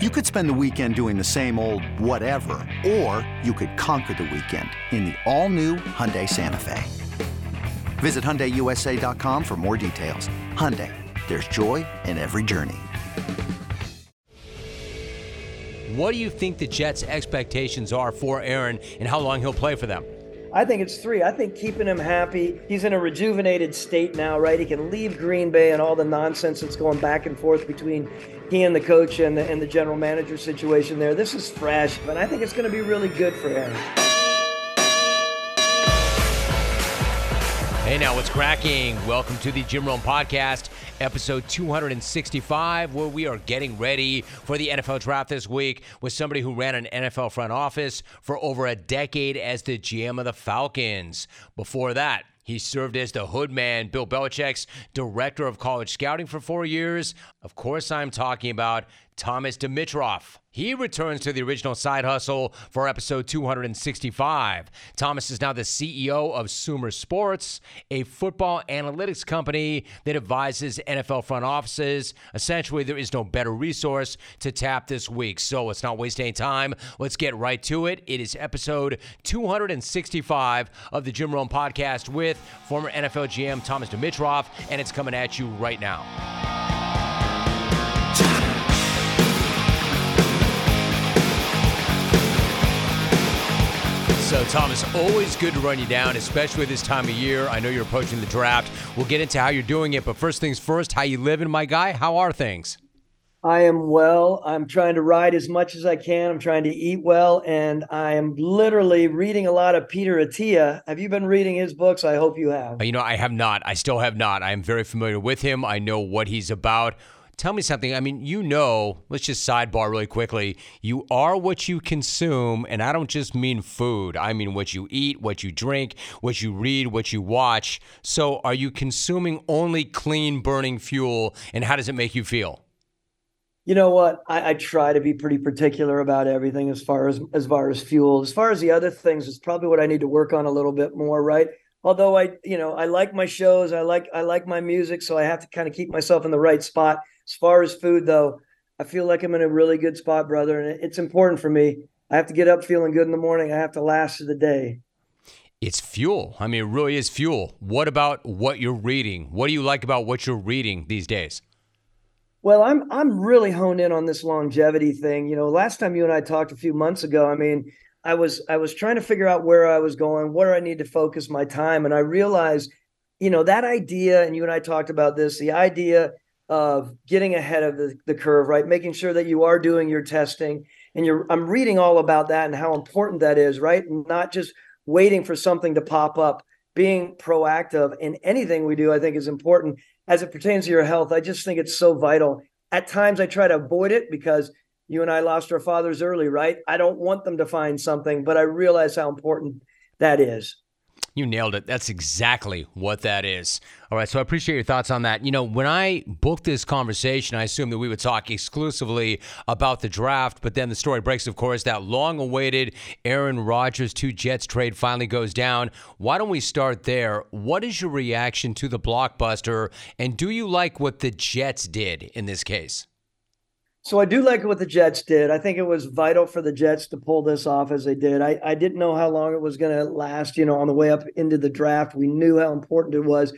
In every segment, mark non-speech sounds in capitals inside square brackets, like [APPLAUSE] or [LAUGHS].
You could spend the weekend doing the same old whatever, or you could conquer the weekend in the all-new Hyundai Santa Fe. Visit HyundaiUSA.com for more details. Hyundai, there's joy in every journey. What do you think the Jets' expectations are for Aaron and how long he'll play for them? I think it's three. I think keeping him happy. He's in a rejuvenated state now, right? He can leave Green Bay and all the nonsense that's going back and forth between he and the coach and the, and the general manager situation there. This is fresh, but I think it's going to be really good for him. Hey, now what's cracking? Welcome to the Jim Rome Podcast, episode 265, where we are getting ready for the NFL draft this week with somebody who ran an NFL front office for over a decade as the GM of the Falcons. Before that, he served as the hood man, Bill Belichick's director of college scouting for four years. Of course, I'm talking about Thomas Dimitroff. He returns to the original side hustle for episode 265. Thomas is now the CEO of Sumer Sports, a football analytics company that advises NFL front offices. Essentially, there is no better resource to tap this week. So let's not waste any time. Let's get right to it. It is episode 265 of the Jim Rome podcast with former NFL GM Thomas Dimitroff, and it's coming at you right now. So, Thomas, always good to run you down, especially this time of year. I know you're approaching the draft. We'll get into how you're doing it, but first things first, how you living, my guy? How are things? I am well. I'm trying to ride as much as I can. I'm trying to eat well, and I am literally reading a lot of Peter Attia. Have you been reading his books? I hope you have. You know, I have not. I still have not. I am very familiar with him. I know what he's about. Tell me something. I mean, you know, let's just sidebar really quickly. You are what you consume, and I don't just mean food. I mean what you eat, what you drink, what you read, what you watch. So, are you consuming only clean burning fuel, and how does it make you feel? You know what? I, I try to be pretty particular about everything as far as as far as fuel. As far as the other things, it's probably what I need to work on a little bit more, right? Although I, you know, I like my shows, I like I like my music, so I have to kind of keep myself in the right spot as far as food, though, I feel like I'm in a really good spot, brother, and it's important for me. I have to get up feeling good in the morning. I have to last the day. It's fuel. I mean, it really is fuel. What about what you're reading? What do you like about what you're reading these days? Well, I'm I'm really honed in on this longevity thing. You know, last time you and I talked a few months ago, I mean, I was I was trying to figure out where I was going, where I need to focus my time, and I realized, you know, that idea, and you and I talked about this, the idea of getting ahead of the, the curve, right? Making sure that you are doing your testing. And you're I'm reading all about that and how important that is, right? Not just waiting for something to pop up. Being proactive in anything we do, I think, is important as it pertains to your health. I just think it's so vital. At times I try to avoid it because you and I lost our fathers early, right? I don't want them to find something, but I realize how important that is. You nailed it. That's exactly what that is. All right. So I appreciate your thoughts on that. You know, when I booked this conversation, I assumed that we would talk exclusively about the draft, but then the story breaks, of course, that long awaited Aaron Rodgers to Jets trade finally goes down. Why don't we start there? What is your reaction to the blockbuster? And do you like what the Jets did in this case? So I do like what the Jets did. I think it was vital for the Jets to pull this off as they did. I, I didn't know how long it was going to last. You know, on the way up into the draft, we knew how important it was. I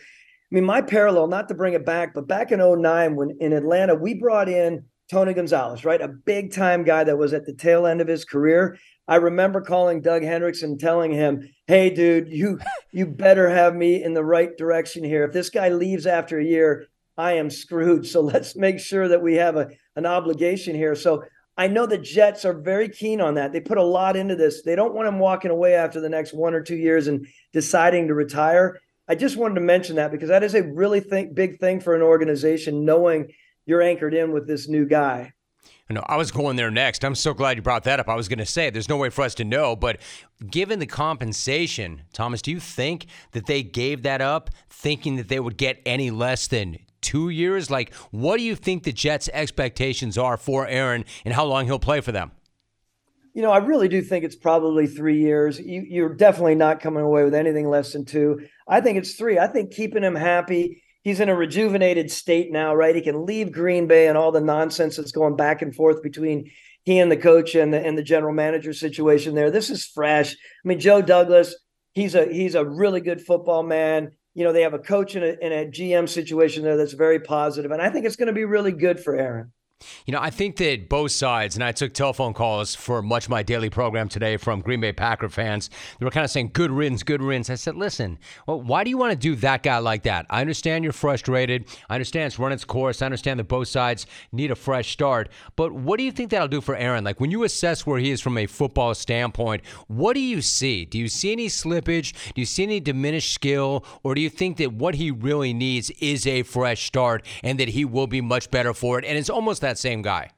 mean, my parallel, not to bring it back, but back in 09, when in Atlanta, we brought in Tony Gonzalez, right? A big time guy that was at the tail end of his career. I remember calling Doug Hendricks and telling him, Hey, dude, you you better have me in the right direction here. If this guy leaves after a year, I am screwed. So let's make sure that we have a, an obligation here. So I know the Jets are very keen on that. They put a lot into this. They don't want him walking away after the next one or two years and deciding to retire. I just wanted to mention that because that is a really big thing for an organization, knowing you're anchored in with this new guy. No, I was going there next. I'm so glad you brought that up. I was going to say there's no way for us to know, but given the compensation, Thomas, do you think that they gave that up thinking that they would get any less than two years? Like, what do you think the Jets' expectations are for Aaron and how long he'll play for them? You know, I really do think it's probably three years. You, are definitely not coming away with anything less than two. I think it's three. I think keeping him happy. he's in a rejuvenated state now, right? He can leave Green Bay and all the nonsense that's going back and forth between he and the coach and the and the general manager situation there. This is fresh. I mean, Joe Douglas, he's a he's a really good football man. You know, they have a coach in a, in a GM situation there that's very positive, and I think it's going to be really good for Aaron. You know, I think that both sides, and I took telephone calls for much of my daily program today from Green Bay Packer fans. They were kind of saying, good riddance, good riddance. I said, listen, well, why do you want to do that guy like that? I understand you're frustrated. I understand it's run its course. I understand that both sides need a fresh start. But what do you think that'll do for Aaron? Like when you assess where he is from a football standpoint, what do you see? Do you see any slippage? Do you see any diminished skill? Or do you think that what he really needs is a fresh start and that he will be much better for it? And it's almost that that same guy.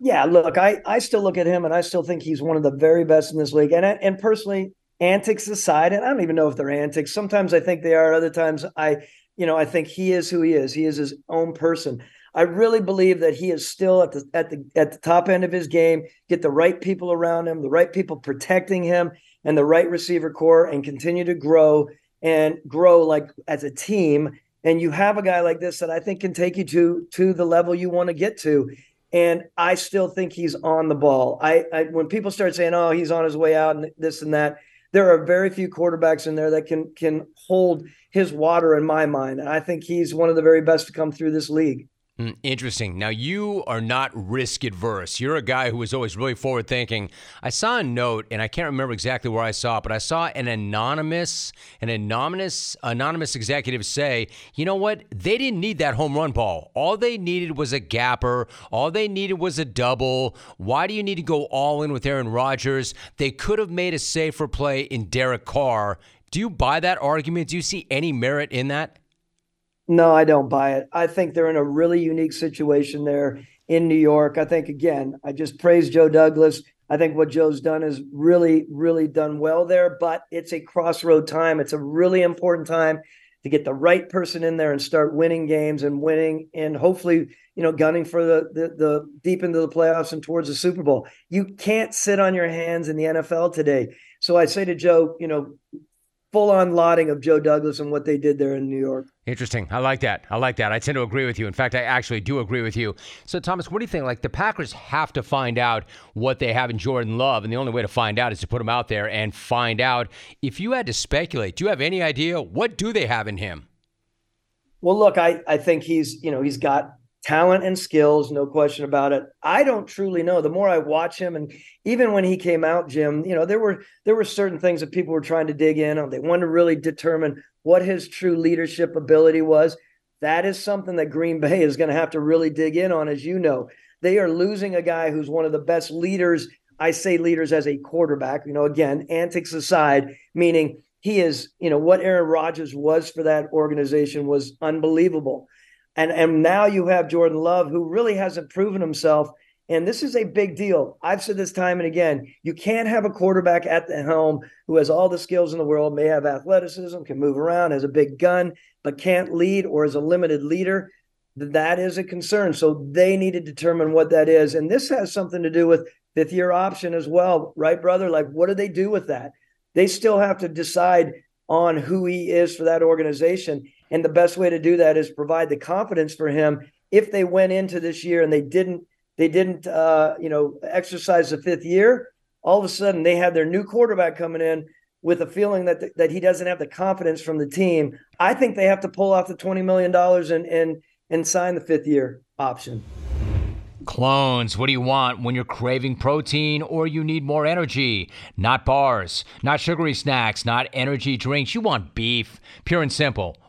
Yeah, look, I I still look at him and I still think he's one of the very best in this league. And and personally, antics aside, and I don't even know if they're antics. Sometimes I think they are. Other times I, you know, I think he is who he is. He is his own person. I really believe that he is still at the at the at the top end of his game. Get the right people around him, the right people protecting him, and the right receiver core, and continue to grow and grow like as a team and you have a guy like this that I think can take you to to the level you want to get to. And I still think he's on the ball. I, I when people start saying, "Oh, he's on his way out," and this and that, there are very few quarterbacks in there that can can hold his water in my mind. And I think he's one of the very best to come through this league. Mm, interesting. Now, you are not risk adverse. You're a guy who is always really forward thinking. I saw a note, and I can't remember exactly where I saw it, but I saw an anonymous, an anonymous, anonymous executive say, "You know what? They didn't need that home run ball. All they needed was a gapper. All they needed was a double. Why do you need to go all in with Aaron Rodgers? They could have made a safer play in Derek Carr." Do you buy that argument? Do you see any merit in that? No, I don't buy it. I think they're in a really unique situation there in New York. I think again, I just praise Joe Douglas. I think what Joe's done is really, really done well there, but it's a crossroad time. It's a really important time to get the right person in there and start winning games and winning and hopefully, you know, gunning for the, the the deep into the playoffs and towards the Super Bowl. You can't sit on your hands in the NFL today. So I say to Joe, you know, full on lauding of Joe Douglas and what they did there in New York. Interesting. I like that. I like that. I tend to agree with you. In fact, I actually do agree with you. So, Thomas, what do you think? Like, the Packers have to find out what they have in Jordan Love, and the only way to find out is to put him out there and find out. If you had to speculate, do you have any idea what do they have in him? Well, look, I, I think he's, you know, he's got talent and skills, no question about it. I don't truly know. The more I watch him, and even when he came out, Jim, you know, there were there were certain things that people were trying to dig in on. They wanted to really determine what his true leadership ability was. That is something that Green Bay is going to have to really dig in on, as you know. They are losing a guy who's one of the best leaders. I say leaders as a quarterback, you know, again, antics aside, meaning he is, you know, what Aaron Rodgers was for that organization was unbelievable. And and now you have Jordan Love, who really hasn't proven himself. And this is a big deal. I've said this time and again. You can't have a quarterback at the helm who has all the skills in the world, may have athleticism, can move around, has a big gun, but can't lead or is a limited leader. That is a concern. So they need to determine what that is. And this has something to do with fifth year option as well, right, brother? Like, what do they do with that? They still have to decide on who he is for that organization. And the best way to do that is provide the confidence for him. If they went into this year and they didn't, they didn't, uh, you know, exercise the fifth year, all of a sudden they had their new quarterback coming in with a feeling that th- that he doesn't have the confidence from the team. I think they have to pull off the twenty million dollars and and and sign the fifth year option. Clones, what do you want when you're craving protein or you need more energy? Not bars, not sugary snacks, not energy drinks. You want beef, pure and simple.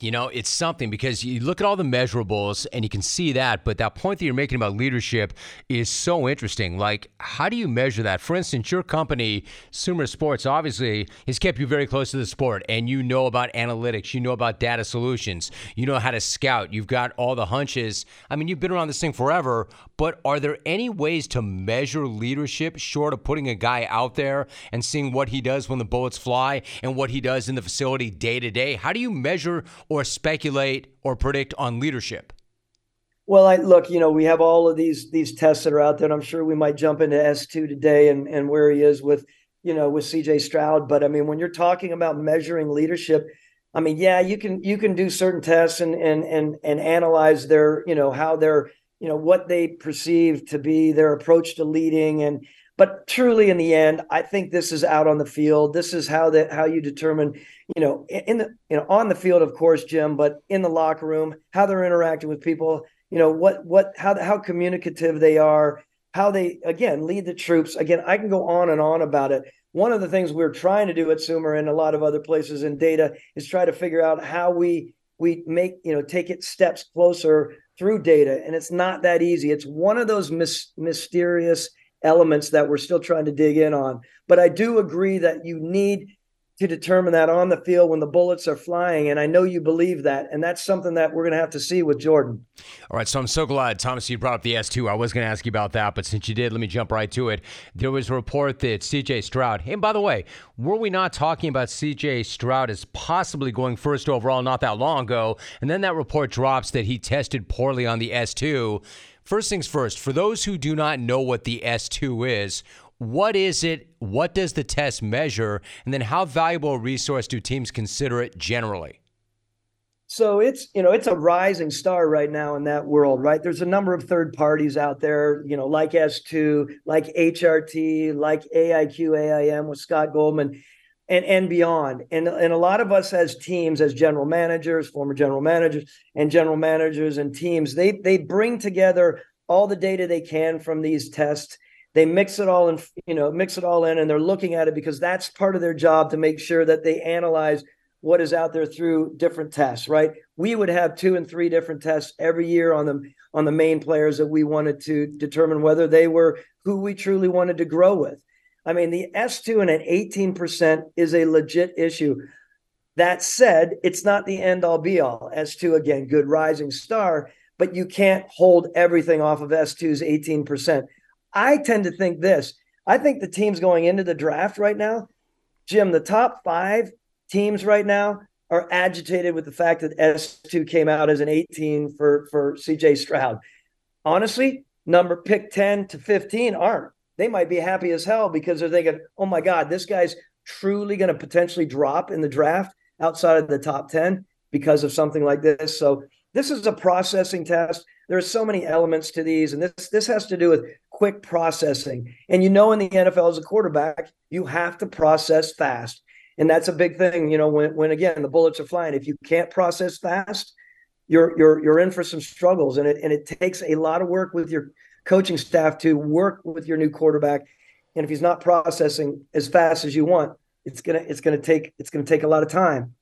You know, it's something because you look at all the measurables and you can see that, but that point that you're making about leadership is so interesting. Like, how do you measure that? For instance, your company, Sumer Sports, obviously has kept you very close to the sport and you know about analytics, you know about data solutions, you know how to scout, you've got all the hunches. I mean, you've been around this thing forever, but are there any ways to measure leadership short of putting a guy out there and seeing what he does when the bullets fly and what he does in the facility day to day? How do you measure or speculate or predict on leadership? Well, I look, you know, we have all of these these tests that are out there. And I'm sure we might jump into S2 today and and where he is with, you know, with CJ Stroud. But I mean, when you're talking about measuring leadership, I mean, yeah, you can you can do certain tests and and and and analyze their, you know, how they're you know what they perceive to be their approach to leading and but truly in the end i think this is out on the field. This is how that how you determine you know in the you know on the field of course jim but in the locker room how they're interacting with people you know what what how how communicative they are how they again lead the troops. Again i can go on and on about it. One of the things we're trying to do at sumer and a lot of other places in data is try to figure out how we we make you know take it steps closer through data. And it's not that easy. It's one of those mis- mysterious elements that we're still trying to dig in on but i do agree that you need to determine that on the field when the bullets are flying. And I know you believe that. And that's something that we're going to have to see with Jordan. All right. So I'm so glad, Thomas, you brought up the S2. I was going to ask you about that, but since you did, let me jump right to it. There was a report that CJ Stroud, and by the way, were we not talking about CJ Stroud as possibly going first overall not that long ago? And then that report drops that he tested poorly on the S2. First things first, for those who do not know what the S2 is, what is it? What does the test measure? And then how valuable a resource do teams consider it generally? So it's you know it's a rising star right now in that world, right? There's a number of third parties out there, you know, like S2, like HRT, like AIQ, AIM with Scott Goldman, and and beyond. And and a lot of us as teams, as general managers, former general managers, and general managers and teams, they they bring together all the data they can from these tests. They mix it all in you know mix it all in and they're looking at it because that's part of their job to make sure that they analyze what is out there through different tests right? We would have two and three different tests every year on the on the main players that we wanted to determine whether they were who we truly wanted to grow with i mean the s2 and an 18% is a legit issue that said it's not the end all be all s2 again good rising star but you can't hold everything off of s2's 18% I tend to think this. I think the teams going into the draft right now, Jim, the top five teams right now are agitated with the fact that S2 came out as an 18 for, for CJ Stroud. Honestly, number pick 10 to 15 aren't. They might be happy as hell because they're thinking, oh my God, this guy's truly going to potentially drop in the draft outside of the top 10 because of something like this. So this is a processing test. There are so many elements to these, and this this has to do with quick processing. And you know, in the NFL as a quarterback, you have to process fast. And that's a big thing, you know, when, when again the bullets are flying. If you can't process fast, you're you're you're in for some struggles. And it and it takes a lot of work with your coaching staff to work with your new quarterback. And if he's not processing as fast as you want, it's gonna it's gonna take it's gonna take a lot of time.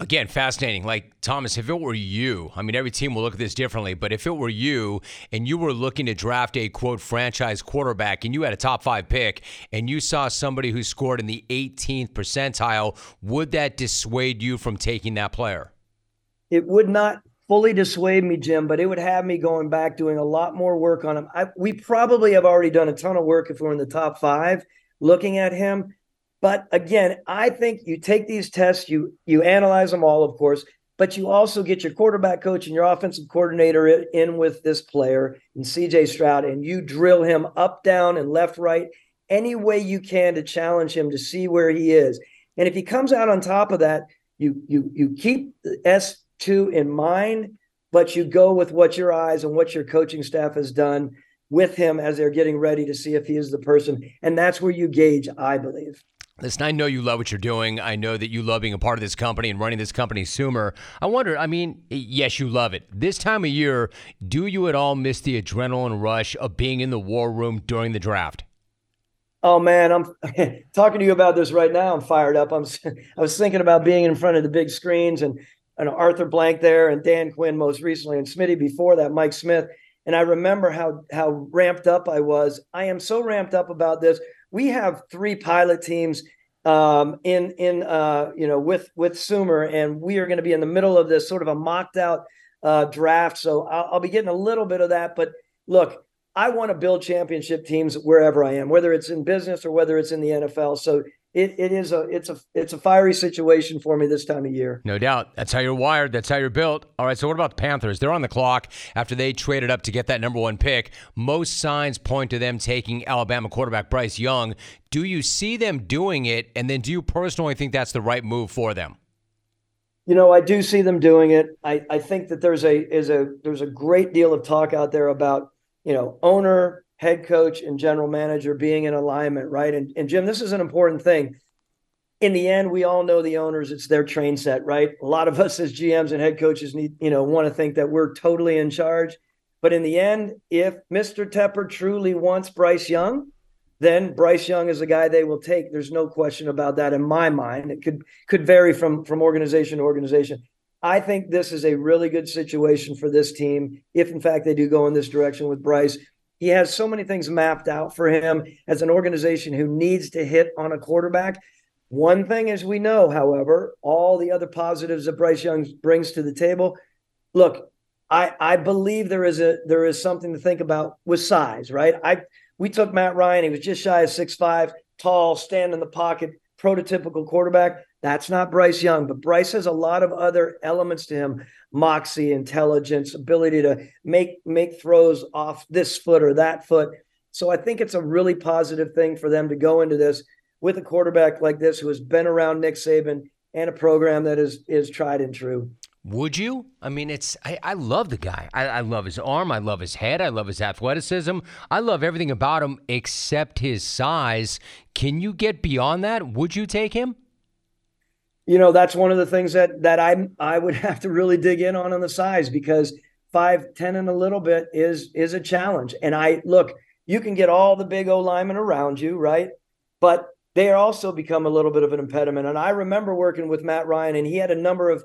Again, fascinating. Like, Thomas, if it were you, I mean, every team will look at this differently, but if it were you and you were looking to draft a quote franchise quarterback and you had a top five pick and you saw somebody who scored in the 18th percentile, would that dissuade you from taking that player? It would not fully dissuade me, Jim, but it would have me going back doing a lot more work on him. I, we probably have already done a ton of work if we're in the top five looking at him but again, I think you take these tests, you you analyze them all, of course, but you also get your quarterback coach and your offensive coordinator in with this player in CJ Stroud, and you drill him up, down, and left, right, any way you can to challenge him to see where he is. And if he comes out on top of that, you you you keep the S2 in mind, but you go with what your eyes and what your coaching staff has done with him as they're getting ready to see if he is the person. And that's where you gauge, I believe. Listen, I know you love what you're doing. I know that you love being a part of this company and running this company, Sumer. I wonder, I mean, yes, you love it. This time of year, do you at all miss the adrenaline rush of being in the war room during the draft? Oh man, I'm [LAUGHS] talking to you about this right now. I'm fired up. I'm [LAUGHS] I was thinking about being in front of the big screens and, and Arthur Blank there and Dan Quinn most recently and Smitty before that, Mike Smith. And I remember how how ramped up I was. I am so ramped up about this we have three pilot teams um, in in uh, you know with with Sumer, and we are going to be in the middle of this sort of a mocked out uh, draft. So I'll, I'll be getting a little bit of that. But look, I want to build championship teams wherever I am, whether it's in business or whether it's in the NFL. So it, it is a it's a it's a fiery situation for me this time of year. No doubt. That's how you're wired. That's how you're built. All right. So what about the Panthers? They're on the clock after they traded up to get that number one pick. Most signs point to them taking Alabama quarterback Bryce Young. Do you see them doing it? And then do you personally think that's the right move for them? You know, I do see them doing it. I, I think that there's a is a there's a great deal of talk out there about, you know, owner head coach and general manager being in alignment, right? And, and Jim, this is an important thing. In the end, we all know the owners, it's their train set, right? A lot of us as GMs and head coaches need, you know, want to think that we're totally in charge. But in the end, if Mr. Tepper truly wants Bryce Young, then Bryce Young is a guy they will take. There's no question about that in my mind. It could could vary from from organization to organization. I think this is a really good situation for this team if in fact they do go in this direction with Bryce. He has so many things mapped out for him as an organization who needs to hit on a quarterback. One thing, as we know, however, all the other positives that Bryce Young brings to the table. Look, I I believe there is a there is something to think about with size, right? I we took Matt Ryan, he was just shy of six five, tall, stand in the pocket, prototypical quarterback. That's not Bryce Young, but Bryce has a lot of other elements to him moxie, intelligence, ability to make make throws off this foot or that foot. So I think it's a really positive thing for them to go into this with a quarterback like this who has been around Nick Saban and a program that is is tried and true. Would you? I mean, it's I, I love the guy. I, I love his arm. I love his head. I love his athleticism. I love everything about him except his size. Can you get beyond that? Would you take him? You know that's one of the things that that I I would [LAUGHS] have to really dig in on on the size because five ten and a little bit is is a challenge. And I look, you can get all the big O linemen around you, right? But they also become a little bit of an impediment. And I remember working with Matt Ryan, and he had a number of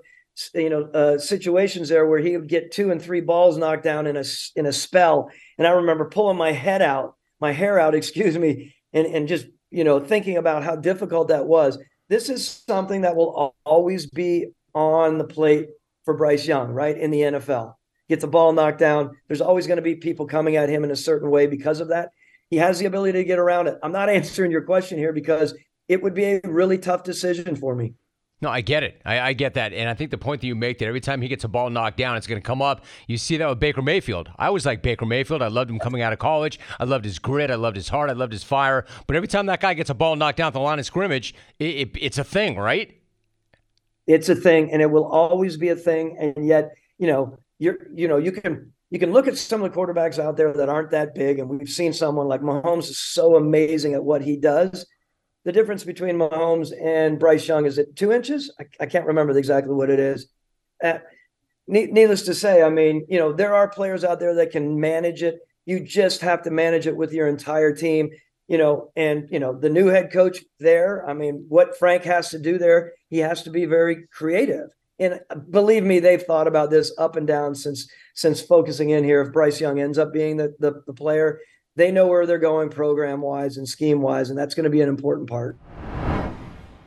you know uh, situations there where he would get two and three balls knocked down in a in a spell. And I remember pulling my head out, my hair out, [LAUGHS] excuse me, and and just you know thinking about how difficult that was this is something that will always be on the plate for Bryce Young, right? In the NFL. Gets the ball knocked down. There's always going to be people coming at him in a certain way because of that. He has the ability to get around it. I'm not [LAUGHS] answering your question here because it would be a really tough decision for me. No, I get it. I, I, get that. And I think the point that you make that every time he gets a ball knocked down, it's going to come up. You see that with Baker Mayfield. I was like Baker Mayfield. I loved him coming out of college. I loved his grit. I loved his heart. I loved his fire. But every time that guy gets a ball knocked down at the line of scrimmage, it, it, it's a thing, right? It's a thing, and it will always be a thing. And yet, you know, you're, you know, you can you can look at some of the quarterbacks out there that aren't that big, and we've seen someone like Mahomes is so amazing at what he does the difference between Mahomes and Bryce Young is it two inches? I, I can't remember exactly what it is. Uh, needless to say, I mean, you know, there are players out there that can manage it. You just have to manage it with your entire team, you know, and, you know, the new head coach there, I mean, what Frank has to do there, he has to be very creative. And believe me, they've thought about this up and down since since focusing in here. If Bryce Young ends up being the, the, the player, they know where they're going program wise and scheme wise, and that's going to be an important part.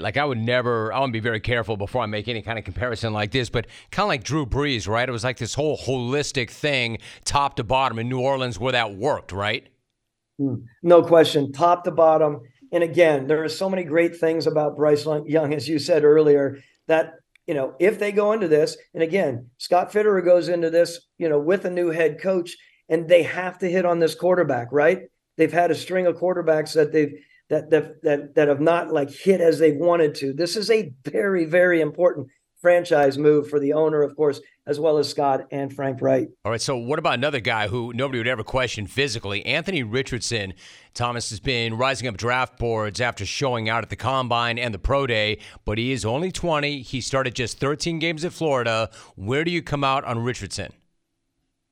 Like I would never, I want to be very careful before I make any kind of comparison like this, but kind of like Drew Brees, right? It was like this whole holistic thing, top to bottom in New Orleans where that worked, right? Hmm. No question, top to bottom. And again, there are so many great things about Bryce Young, as you said earlier, that you know if they go into this, and again, Scott Fitterer goes into this, you know, with a new head coach, and they have to hit on this quarterback, right? They've had a string of quarterbacks that they've that that that that have not like hit as they wanted to. This is a very very important franchise move for the owner, of course, as well as Scott and Frank Reich. All right. So, what about another guy who nobody would ever question physically? Anthony Richardson. Thomas has been rising up draft boards after showing out at the combine and the pro day, but he is only 20. He started just 13 games at Florida. Where do you come out on Richardson?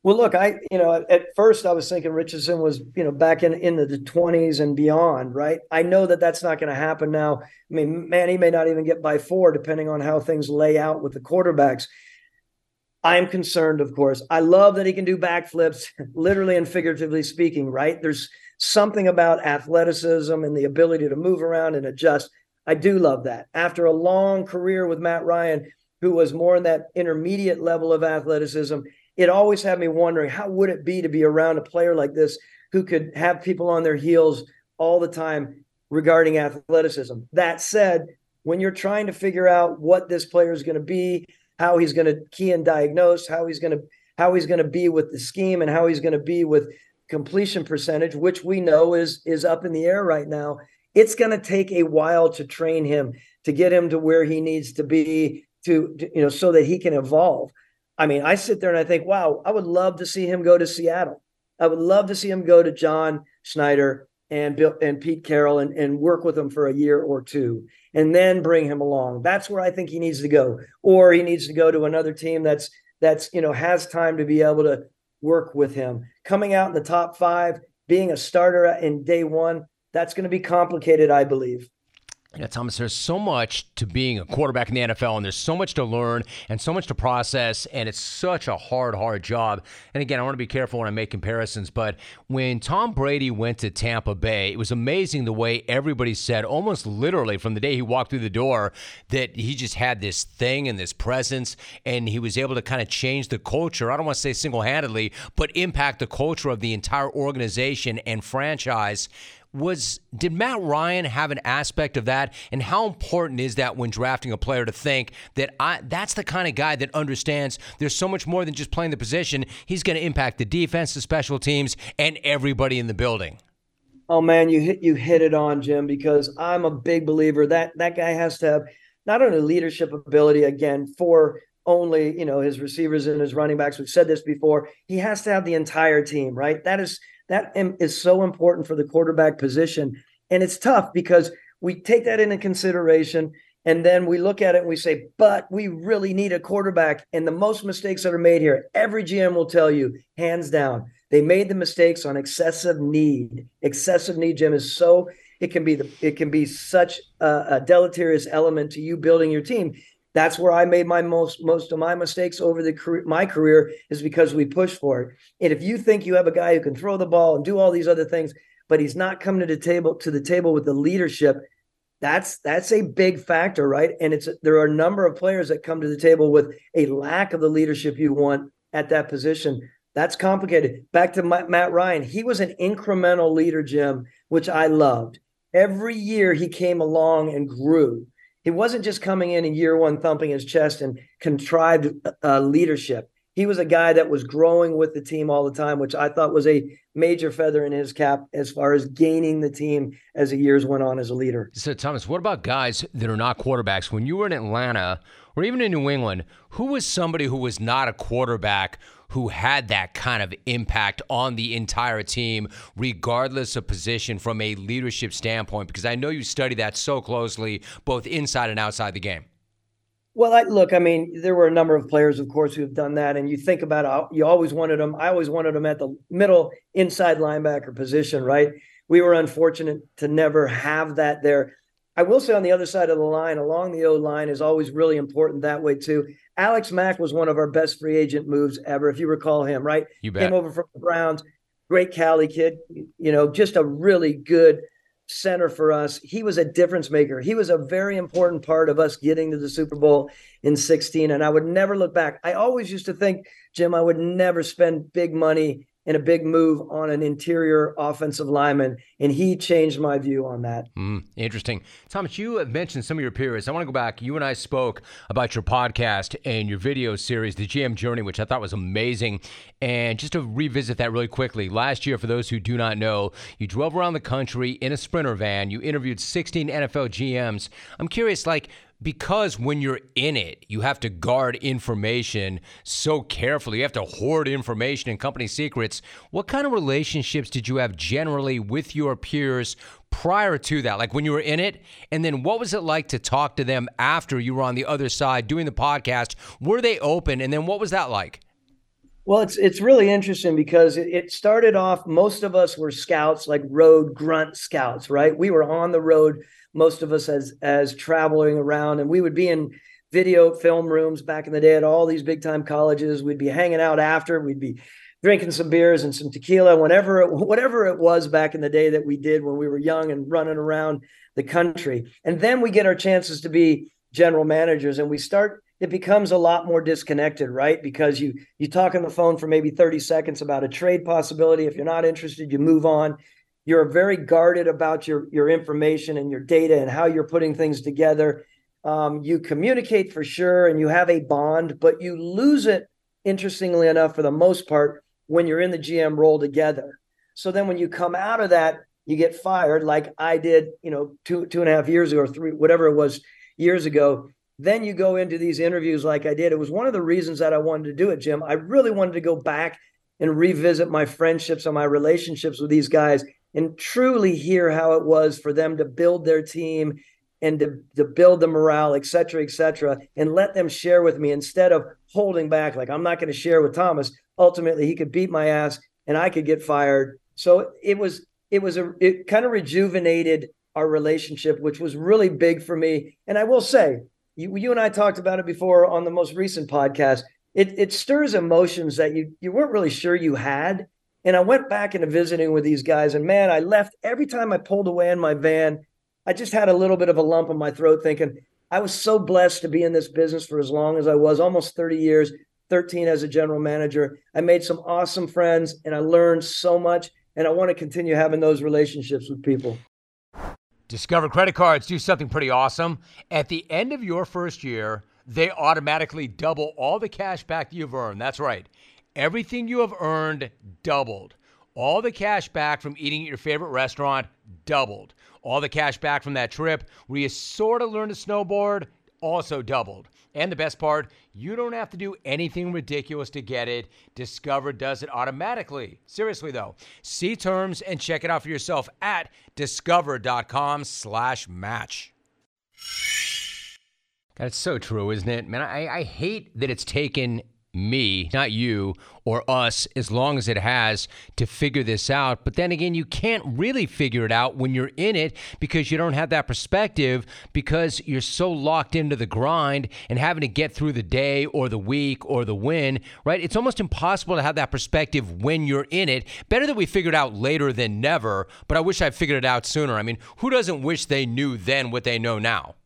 Well, look, I you know at first I was thinking Richardson was you know back in in the twenties and beyond, right? I know that that's not going to happen now. I mean, man, he may not even get by four, depending on how things lay out with the quarterbacks. I'm concerned, of course. I love that he can do backflips, [LAUGHS] literally and figuratively speaking, right? There's something about athleticism and the ability to move around and adjust. I do love that. After a long career with Matt Ryan, who was more in that intermediate level of athleticism, it always had me wondering how would it be to be around a player like this who could have people on their heels all the time regarding athleticism. That said, when you're trying to figure out what this player is going to be, how he's going to key and diagnose, how he's going to how he's going to be with the scheme and how he's going to be with completion percentage, which we know is is up in the air right now. It's going to take a while to train him to get him to where he needs to be to, to you know so that he can evolve. I mean, I sit there and I think, wow, I would love to see him go to Seattle. I would love to see him go to John Schneider and Bill and Pete Carroll and, and work with him for a year or two and then bring him along. That's where I think he needs to go. Or he needs to go to another team that's that's you know has time to be able to work with him. Coming out in the top five, being a starter in day one, that's going to be complicated, I believe. Yeah, Thomas, there's so much to being a quarterback in the NFL, and there's so much to learn and so much to process, and it's such a hard, hard job. And again, I want to be careful when I make comparisons, but when Tom Brady went to Tampa Bay, it was amazing the way everybody said, almost literally from the day he walked through the door, that he just had this thing and this presence, and he was able to kind of change the culture. I don't want to say single handedly, but impact the culture of the entire organization and franchise was did Matt Ryan have an aspect of that? And how important is that when drafting a player to think that I that's the kind of guy that understands there's so much more than just playing the position. He's going to impact the defense the special teams and everybody in the building. Oh man you hit you hit it on Jim because I'm a big believer that that guy has to have not only leadership ability again for only you know his receivers and his running backs. We've said this before. He has to have the entire team right? That is that is so important for the quarterback position. And it's tough because we take that into consideration and then we look at it and we say, but we really need a quarterback. And the most mistakes that are made here, every GM will tell you, hands down, they made the mistakes on excessive need. Excessive need, Jim, is so it can be the it can be such a, a deleterious element to you building your team that's where I made my most most of my mistakes over the career, my career is because we push for it. And if you think you have a guy who can throw the ball and do all these other things, but he's not coming to the table to the table with the leadership, that's that's a big factor, right? And it's there are a number of players that come to the table with a lack of the leadership you want at that position. That's complicated. Back to Matt Ryan, he was an incremental leader, Jim, which I loved. Every year he came along and grew he wasn't just coming in in year one thumping his chest and contrived uh, leadership. He was a guy that was growing with the team all the time, which I thought was a major feather in his cap as far as gaining the team as the years went on as a leader. So, Thomas, what about guys that are not quarterbacks? When you were in Atlanta or even in New England, who was somebody who was not a quarterback who had that kind of impact on the entire team, regardless of position from a leadership standpoint? Because I know you study that so closely, both inside and outside the game. Well, I, look, I mean, there were a number of players, of course, who have done that, and you think about it, you always wanted them. I always wanted them at the middle inside linebacker position, right? We were unfortunate to never have that there. I will say on the other side of the line, along the O line, is always really important that way too. Alex Mack was one of our best free agent moves ever, if you recall him, right? You bet. Came over from the Browns, great Cali kid, you know, just a really good center for us. He was a difference maker. He was a very important part of us getting to the Super Bowl in 16. And I would never look back. I always used to think, Jim, I would never spend big money and a big move on an interior offensive lineman. And he changed my view on that. Mm, interesting. Thomas, you have mentioned some of your peers. I want to go back. You and I spoke about your podcast and your video series, The GM Journey, which I thought was amazing. And just to revisit that really quickly, last year, for those who do not know, you drove around the country in a Sprinter van. You interviewed 16 NFL GMs. I'm curious, like, because when you're in it, you have to guard information so carefully. You have to hoard information and company secrets. What kind of relationships did you have generally with your peers prior to that? Like when you were in it? And then what was it like to talk to them after you were on the other side doing the podcast? Were they open? And then what was that like? Well, it's it's really interesting because it, started off. Most of us were scouts, like road grunt scouts, right? We were on the road most of us as as traveling around. And we would be in video film rooms back in the day at all these big time colleges. We'd be hanging out after. We'd be drinking some beers and some tequila whatever it, [LAUGHS] whatever it was back in the day that we did when we were young and running around the country. And then we get our chances to be general managers and we start it becomes a lot more disconnected right? Because you you talk on the phone for maybe 30 seconds about a trade possibility. If you're not interested you move on you're very guarded about your your information and your data and how you're putting things together. Um, you communicate for sure and you have a bond but you lose it interestingly enough for the most part when you're in the gm role together. So then when you come out of that you get fired like i did you know two two and a half years ago or three whatever it was years ago. Then you go into these interviews like i did. It was one of the reasons that i wanted to do it jim. I really wanted to go back and revisit my friendships and my relationships with these guys and truly hear how it was for them to build their team and to, to build the morale, et cetera, et cetera, and let them share with me instead of holding back. Like, I'm not going to share with Thomas. Ultimately, he could beat my ass and I could get fired. So it was, it was a, it kind of rejuvenated our relationship, which was really big for me. And I will say, you, you and I talked about it before on the most recent podcast. It, it stirs emotions that you, you weren't really sure you had and I went back into visiting with these guys, and man, I left every time I pulled away in my van. I just had a little bit of a lump in my throat thinking, I was so blessed to be in this business for as long as I was, almost 30 years, 13 as a general manager. I made some awesome friends and I learned so much. And I want to continue having those relationships with people. Discover credit cards do something pretty awesome. At the end of your first year, they automatically double all the cash back you've earned. That's right. Everything you have earned doubled. All the cash back from eating at your favorite restaurant doubled. All the cash back from that trip where you sort of learned to snowboard also doubled. And the best part, you don't have to do anything ridiculous to get it. Discover does it automatically. Seriously though, see terms and check it out for yourself at discover.com/match. That's so true, isn't it? Man, I, I hate that it's taken me, not you or us, as long as it has to figure this out. But then again, you can't really figure it out when you're in it because you don't have that perspective because you're so locked into the grind and having to get through the day or the week or the win, right? It's almost impossible to have that perspective when you're in it. Better that we figured out later than never, but I wish I figured it out sooner. I mean, who doesn't wish they knew then what they know now?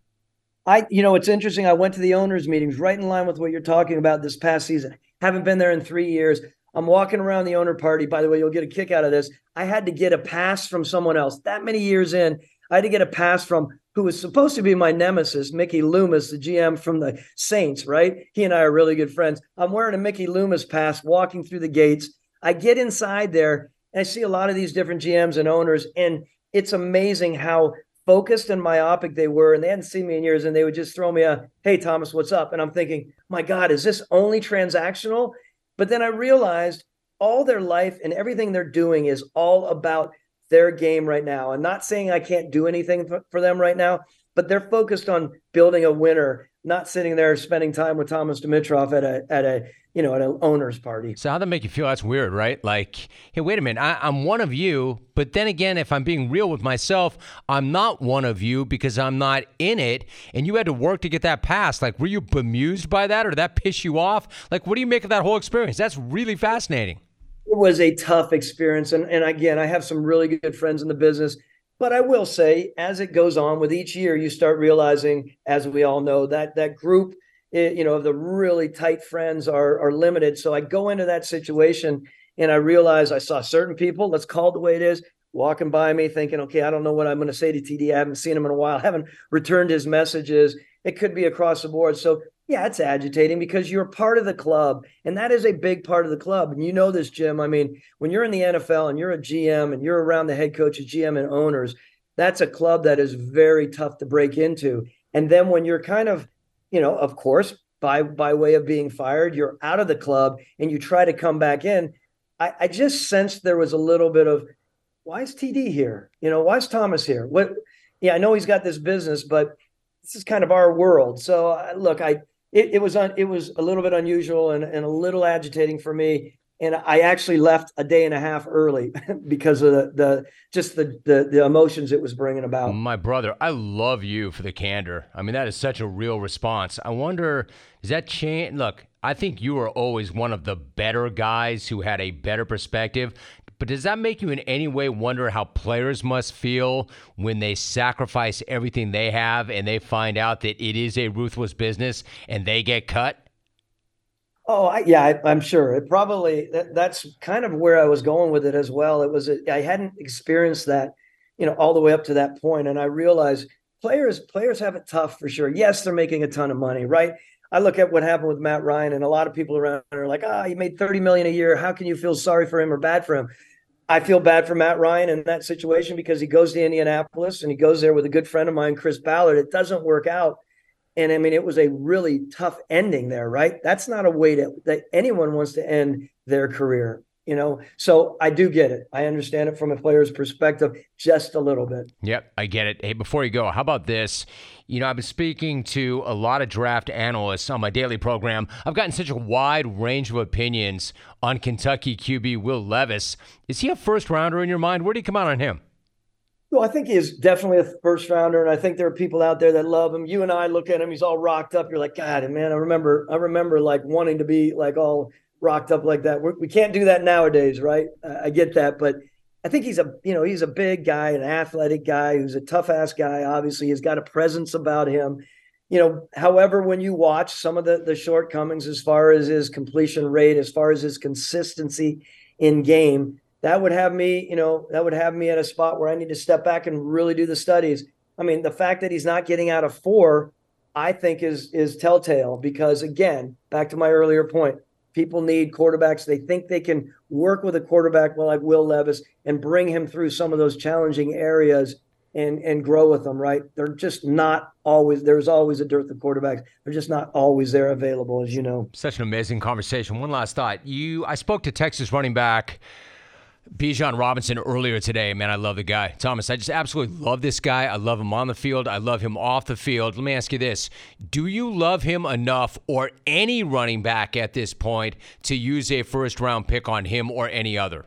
I, you know, it's interesting. I went to the owners' meetings right in line with what you're talking about this past season. Haven't been there in three years. I'm walking around the owner party. By the way, you'll get a kick out of this. I had to get a pass from someone else. That many years in, I had to get a pass from who was supposed to be my nemesis, Mickey Loomis, the GM from the Saints, right? He and I are really good friends. I'm wearing a Mickey Loomis pass, walking through the gates. I get inside there and I see a lot of these different GMs and owners, and it's amazing how focused and myopic they were, and they hadn't seen me in years, and they would just throw me a, "Hey Thomas, what's up?" And I'm thinking, my God, is this only transactional? But then I realized all their life and everything they're doing is all about their game right now. I'm not saying I can't do anything for, them right now, but they're focused on building a winner, not sitting there spending time with Thomas Dimitroff at a at a you know, at an owner's party. So how that make you feel? That's weird, right? Like, hey, wait a minute, I, am one of you, but then again, if I'm being real with myself, I'm not one of you because I'm not in it, and you had to work to get that pass. Like, were you bemused by that, or did that piss you off? Like, what do you make of that whole experience? That's really fascinating. It was a tough experience, and and again, I have some really good friends in the business. But I will say, as it goes on with each year, you start realizing, as we all know, that that group, eh, you know, of the really tight friends are are limited. So I go into that situation and I realize I saw certain people. Let's call it the way it is. Walking by me, thinking, okay, I don't know what I'm going to say to TD. I haven't seen him in a while. I haven't returned his messages. It could be across the board. So yeah, it's agitating because you're part of the club, and that is a big part of the club. And you know this, Jim. I mean, when you're in the NFL and you're a GM and you're around the head coaches, GM, and owners, that's a club that is very tough to break into. And then when you're kind of, you know, of course, by by way of being fired, you're out of the club and you try to come back in. I, I just sensed there was a little bit of why is TD here? You know, why is Thomas here? What? Yeah, I know he's got this business, but this is kind of our world. So look, I it, it was un, it was a little bit unusual and, and a little agitating for me. And I actually left a day and a half early [LAUGHS] because of the, the just the, the the emotions it was bringing about. My brother, I love you for the candor. I mean, that is such a real response. I wonder, does that change? Look, I think you were always one of the better guys who had a better perspective. But does that make you in any way wonder how players must feel when they sacrifice everything they have and they find out that it is a ruthless business and they get cut? Oh, I, yeah, I, am sure. It probably that, that's kind of where I was going with it as well. It was I hadn't experienced that, you know, all the way up to that point, and I realized players players have it tough for sure. Yes, they're making a ton of money, right? I look at what happened with Matt Ryan, and a lot of people around are like, "Ah, oh, he made 30 million a year. How can you feel sorry for him or bad for him?" I feel bad for Matt Ryan in that situation because he goes to Indianapolis and he goes there with a good friend of mine, Chris Ballard. It doesn't work out. And I mean, it was a really tough ending there, right? That's not a way to, that anyone wants to end their career you know? So i do get it. I understand it from a player's perspective just a little bit. Yep i get it. Hey before you go how about this? You know i've been speaking to a lot of draft analysts on my daily program. I've gotten such a wide range of opinions on kentucky qb will levis. Is he a first rounder in your mind? Where do you come out on him? Well, I think he is definitely a first rounder, and I think there are people out there that love him. You and I look at him; he's all rocked up. You're like, God, man, I remember, I remember like wanting to be like all rocked up like that. We're, we can not do that nowadays, right? I get that, but I think he's a you know he's a big guy, an athletic guy who's a tough ass guy. Obviously, he's got a presence about him. You know, however, when you watch some of the the shortcomings as far as his completion rate, as far as his consistency in game, that would have me, you know, that would have me at a spot where I need to step back and really do the studies. I mean, the fact that he's not getting out of four, I think is is telltale because again, back to my earlier point, People need quarterbacks. They think they can work with a quarterback like Will Levis and bring him through some of those challenging areas and and grow with them, right? They're just not always there's always a dearth of quarterbacks. They're just not always there available, as you know. Such an amazing conversation. One last thought. You I spoke to Texas running back Bijan Robinson earlier today, man, I love the guy. Thomas, I just absolutely love this guy. I love him on the field. I love him off the field. Let me ask you this Do you love him enough, or any running back at this point, to use a first round pick on him or any other?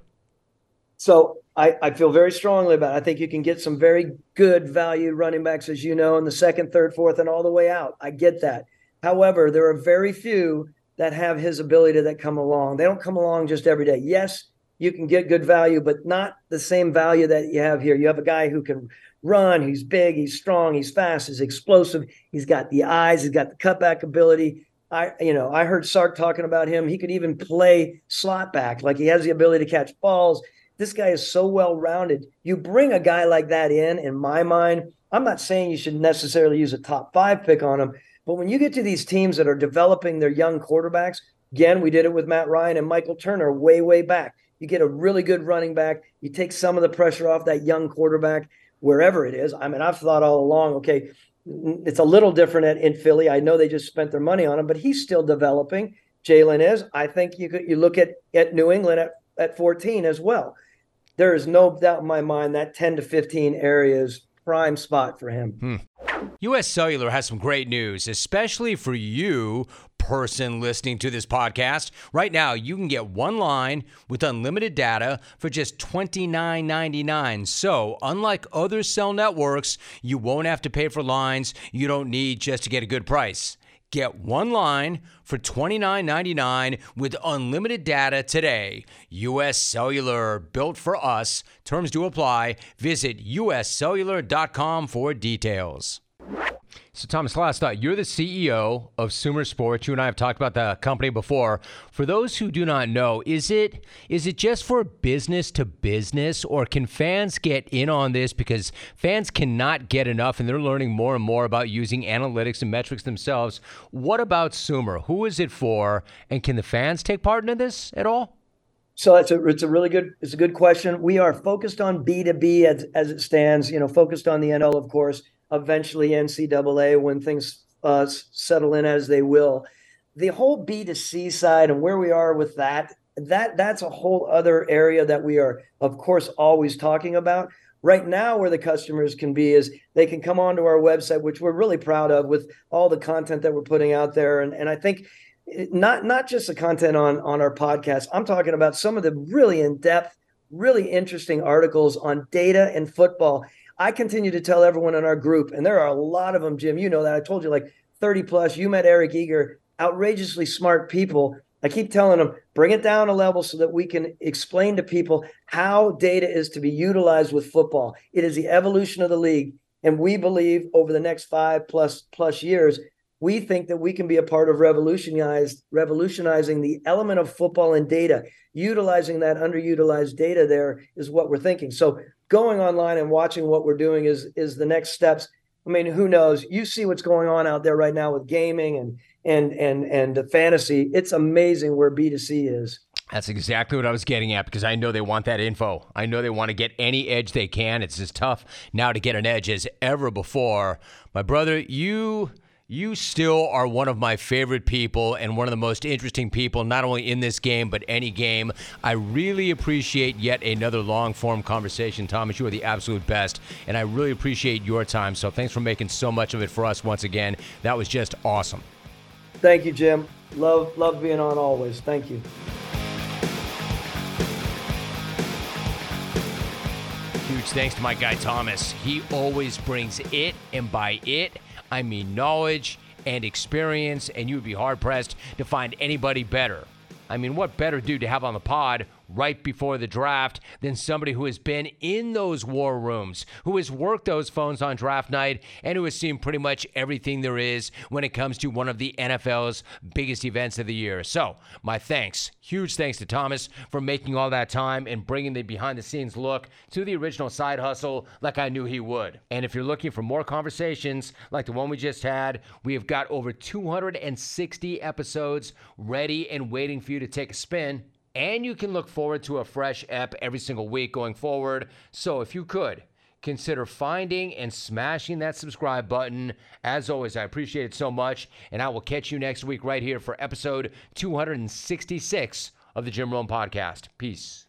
So I, I feel very strongly about it. I think you can get some very good value running backs, as you know, in the second, third, fourth, and all the way out. I get that. However, there are very few that have his ability that come along. They don't come along just every day. Yes, you can get good value, but not the same value that you have here. You have a guy who can run, he's big, he's strong, he's fast, he's explosive, he's got the eyes, he's got the cutback ability. I, you know, I heard Sark talking about him. He could even play slot back, like he has the ability to catch balls. This guy is so well rounded. You bring a guy like that in, in my mind, I'm not saying you should necessarily use a top five pick on him, but when you get to these teams that are developing their young quarterbacks, again, we did it with Matt Ryan and Michael Turner way, way back. You get a really good running back. You take some of the pressure off that young quarterback, wherever it is. I mean, I've thought all along, okay, it's a little different at, in Philly. I know they just spent their money on him, but he's still developing. Jalen is. I think you could you look at at New England at, at 14 as well. There is no doubt in my mind that 10 to 15 areas prime spot for him. Hmm. US Cellular has some great news, especially for you person listening to this podcast. Right now, you can get one line with unlimited data for just $29.99. So, unlike other cell networks, you won't have to pay for lines you don't need just to get a good price. Get one line for $29.99 with unlimited data today. US Cellular, built for us. Terms do apply. Visit uscellular.com for details. So, Thomas, last thought. You're the CEO of Sumer Sports. You and I have talked about the company before. For those who do not know, is it is it just for business to business, or can fans get in on this because fans cannot get enough, and they're learning more and more about using analytics and metrics themselves? What about Sumer? Who is it for, and can the fans take part in this at all? So it's a it's a really good it's a good question. We are focused on B two B as as it stands. You know, focused on the NL, of course eventually NCAA when things uh, settle in as they will. The whole B2C side and where we are with that, that that's a whole other area that we are, of course, always talking about. Right now, where the customers can be is they can come onto our website, which we're really proud of with all the content that we're putting out there. And, and I think not not just the content on on our podcast. I'm talking about some of the really in depth, really interesting articles on data and football I continue to tell everyone in our group, and there are a lot of them, Jim. You know that. I told you like 30 plus. You met Eric Eager, outrageously smart people. I keep telling them, bring it down a level so that we can explain to people how data is to be utilized with football. It is the evolution of the league. And we believe over the next five plus plus years, we think that we can be a part of revolutionized revolutionizing the element of football and data utilizing that underutilized data there is what we're thinking so going online and watching what we're doing is is the next steps i mean who knows you see what's going on out there right now with gaming and and and and the fantasy it's amazing where b2c is that's exactly what I was getting at because I know they want that info. I know they want to get any edge they can. It's as tough now to get an edge as ever before. My brother, you you still are one of my favorite people and one of the most interesting people, not only in this game, but any game. I really appreciate yet another long form conversation, Thomas. You are the absolute best, and I really appreciate your time. So thanks for making so much of it for us once again. That was just awesome. Thank you, Jim. Love, love being on always. Thank you. Huge thanks to my guy Thomas. He always brings it, and by it, I mean knowledge and experience, and you would be hard pressed to find anybody better. I mean, what better dude to have on the pod right before the draft than somebody who has been in those war rooms, who has worked those phones on draft night, and who has seen pretty much everything there is when it comes to one of the NFL's biggest events of the year. So, my thanks, huge thanks to Thomas for making all that time and bringing the behind the scenes look to the original side hustle like I knew he would. And if you're looking for more conversations like the one we just had, we have got over 260 episodes ready and waiting for you to take a spin and you can look forward to a fresh ep every single week going forward. So if you could, consider finding and smashing that subscribe button. As always, I appreciate it so much, and I will catch you next week right here for episode 266 of the Jim Rome Podcast. Peace.